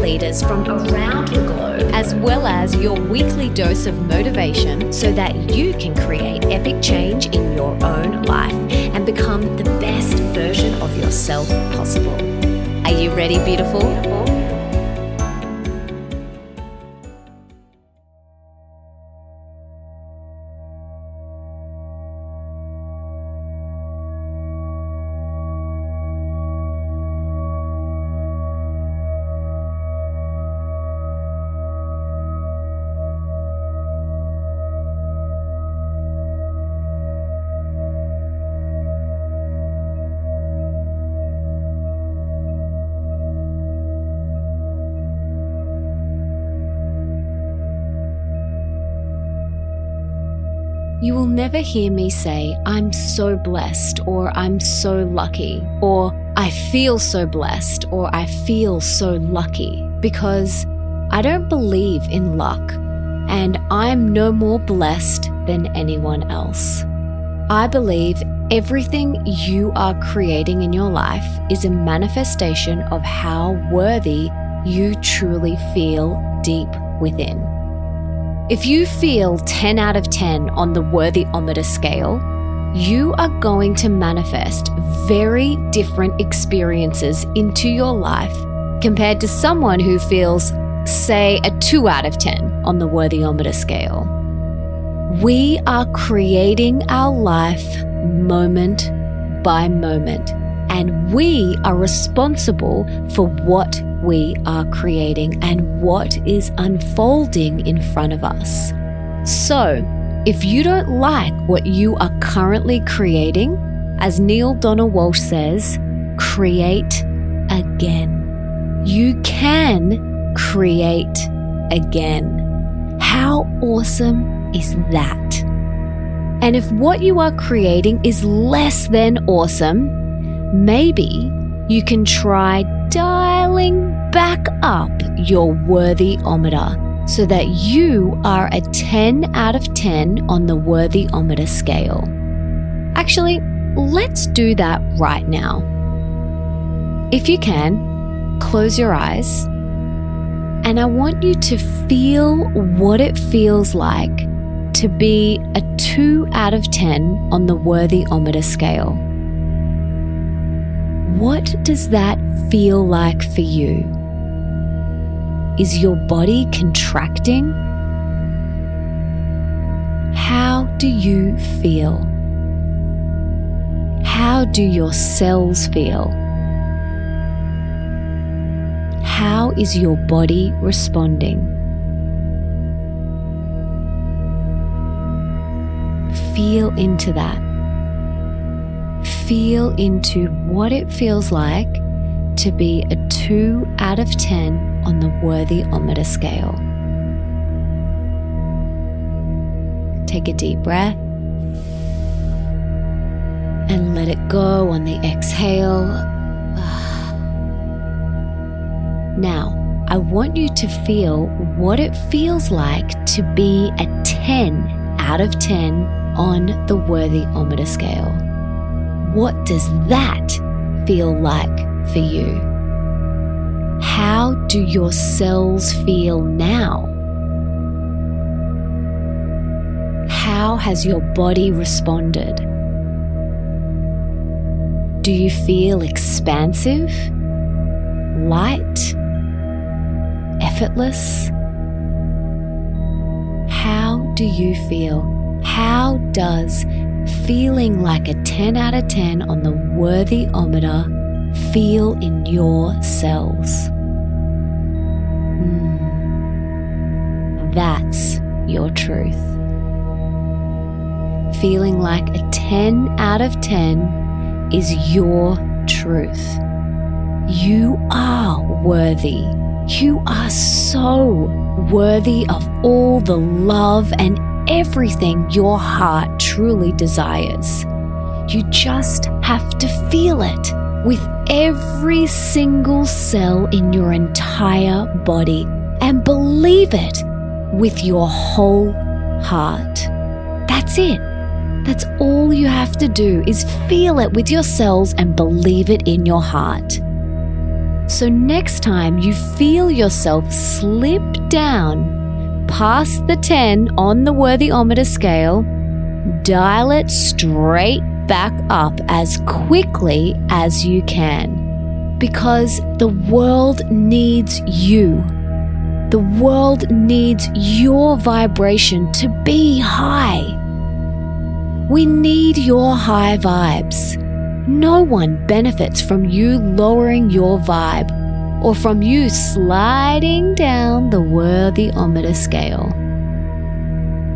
leaders from around the globe, as well as your weekly dose of motivation so that you can create epic change in your own life and become the best version of yourself possible. Are you ready, beautiful? You will never hear me say, I'm so blessed, or I'm so lucky, or I feel so blessed, or I feel so lucky, because I don't believe in luck, and I'm no more blessed than anyone else. I believe everything you are creating in your life is a manifestation of how worthy you truly feel deep within. If you feel 10 out of 10 on the worthyometer scale, you are going to manifest very different experiences into your life compared to someone who feels, say, a 2 out of 10 on the worthyometer scale. We are creating our life moment by moment, and we are responsible for what we are creating and what is unfolding in front of us. So, if you don't like what you are currently creating, as Neale Donald Walsch says, create again. You can create again. How awesome is that? And if what you are creating is less than awesome, maybe you can try dialing back up your worthyometer so that you are a 10 out of 10 on the worthyometer scale. Actually, let's do that right now. If you can, close your eyes, and I want you to feel what it feels like to be a 2 out of 10 on the worthyometer scale. What does that feel like for you? Is your body contracting? How do you feel? How do your cells feel? How is your body responding? Feel into that. Feel into what it feels like to be a 2 out of 10 on the worthyometer scale. Take a deep breath and let it go on the exhale. Now, I want you to feel what it feels like to be a 10 out of 10 on the worthyometer scale. What does that feel like for you? How do your cells feel now? How has your body responded? Do you feel expansive, light, effortless? How do you feel? How does feeling like a 10 out of 10 on the worthyometer feel in your cells? Mm. That's your truth. Feeling like a 10 out of 10 is your truth. You are worthy. You are so worthy of all the love and everything your heart truly desires. You just have to feel it with every single cell in your entire body and believe it with your whole heart. That's it. That's all you have to do is feel it with your cells and believe it in your heart. So next time you feel yourself slip down past the 10 on the worthyometer scale, dial it straight back up as quickly as you can. Because the world needs you. The world needs your vibration to be high. We need your high vibes. No one benefits from you lowering your vibe or from you sliding down the worthyometer scale.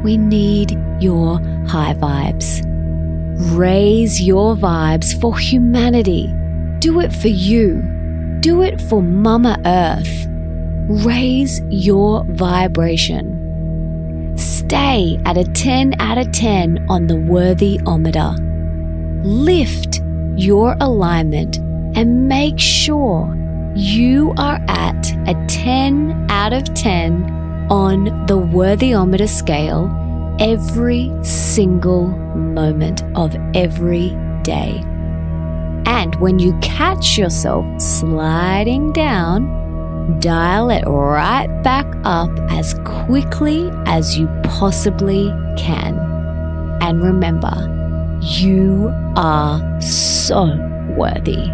We need your high vibes. Raise your vibes for humanity. Do it for you. Do it for Mama Earth. Raise your vibration. Stay at a 10 out of 10 on the worthyometer. Lift your alignment and make sure you are at a 10 out of 10 on the worthyometer scale every single moment of every day. And when you catch yourself sliding down, dial it right back up as quickly as you possibly can. And remember, you are so worthy.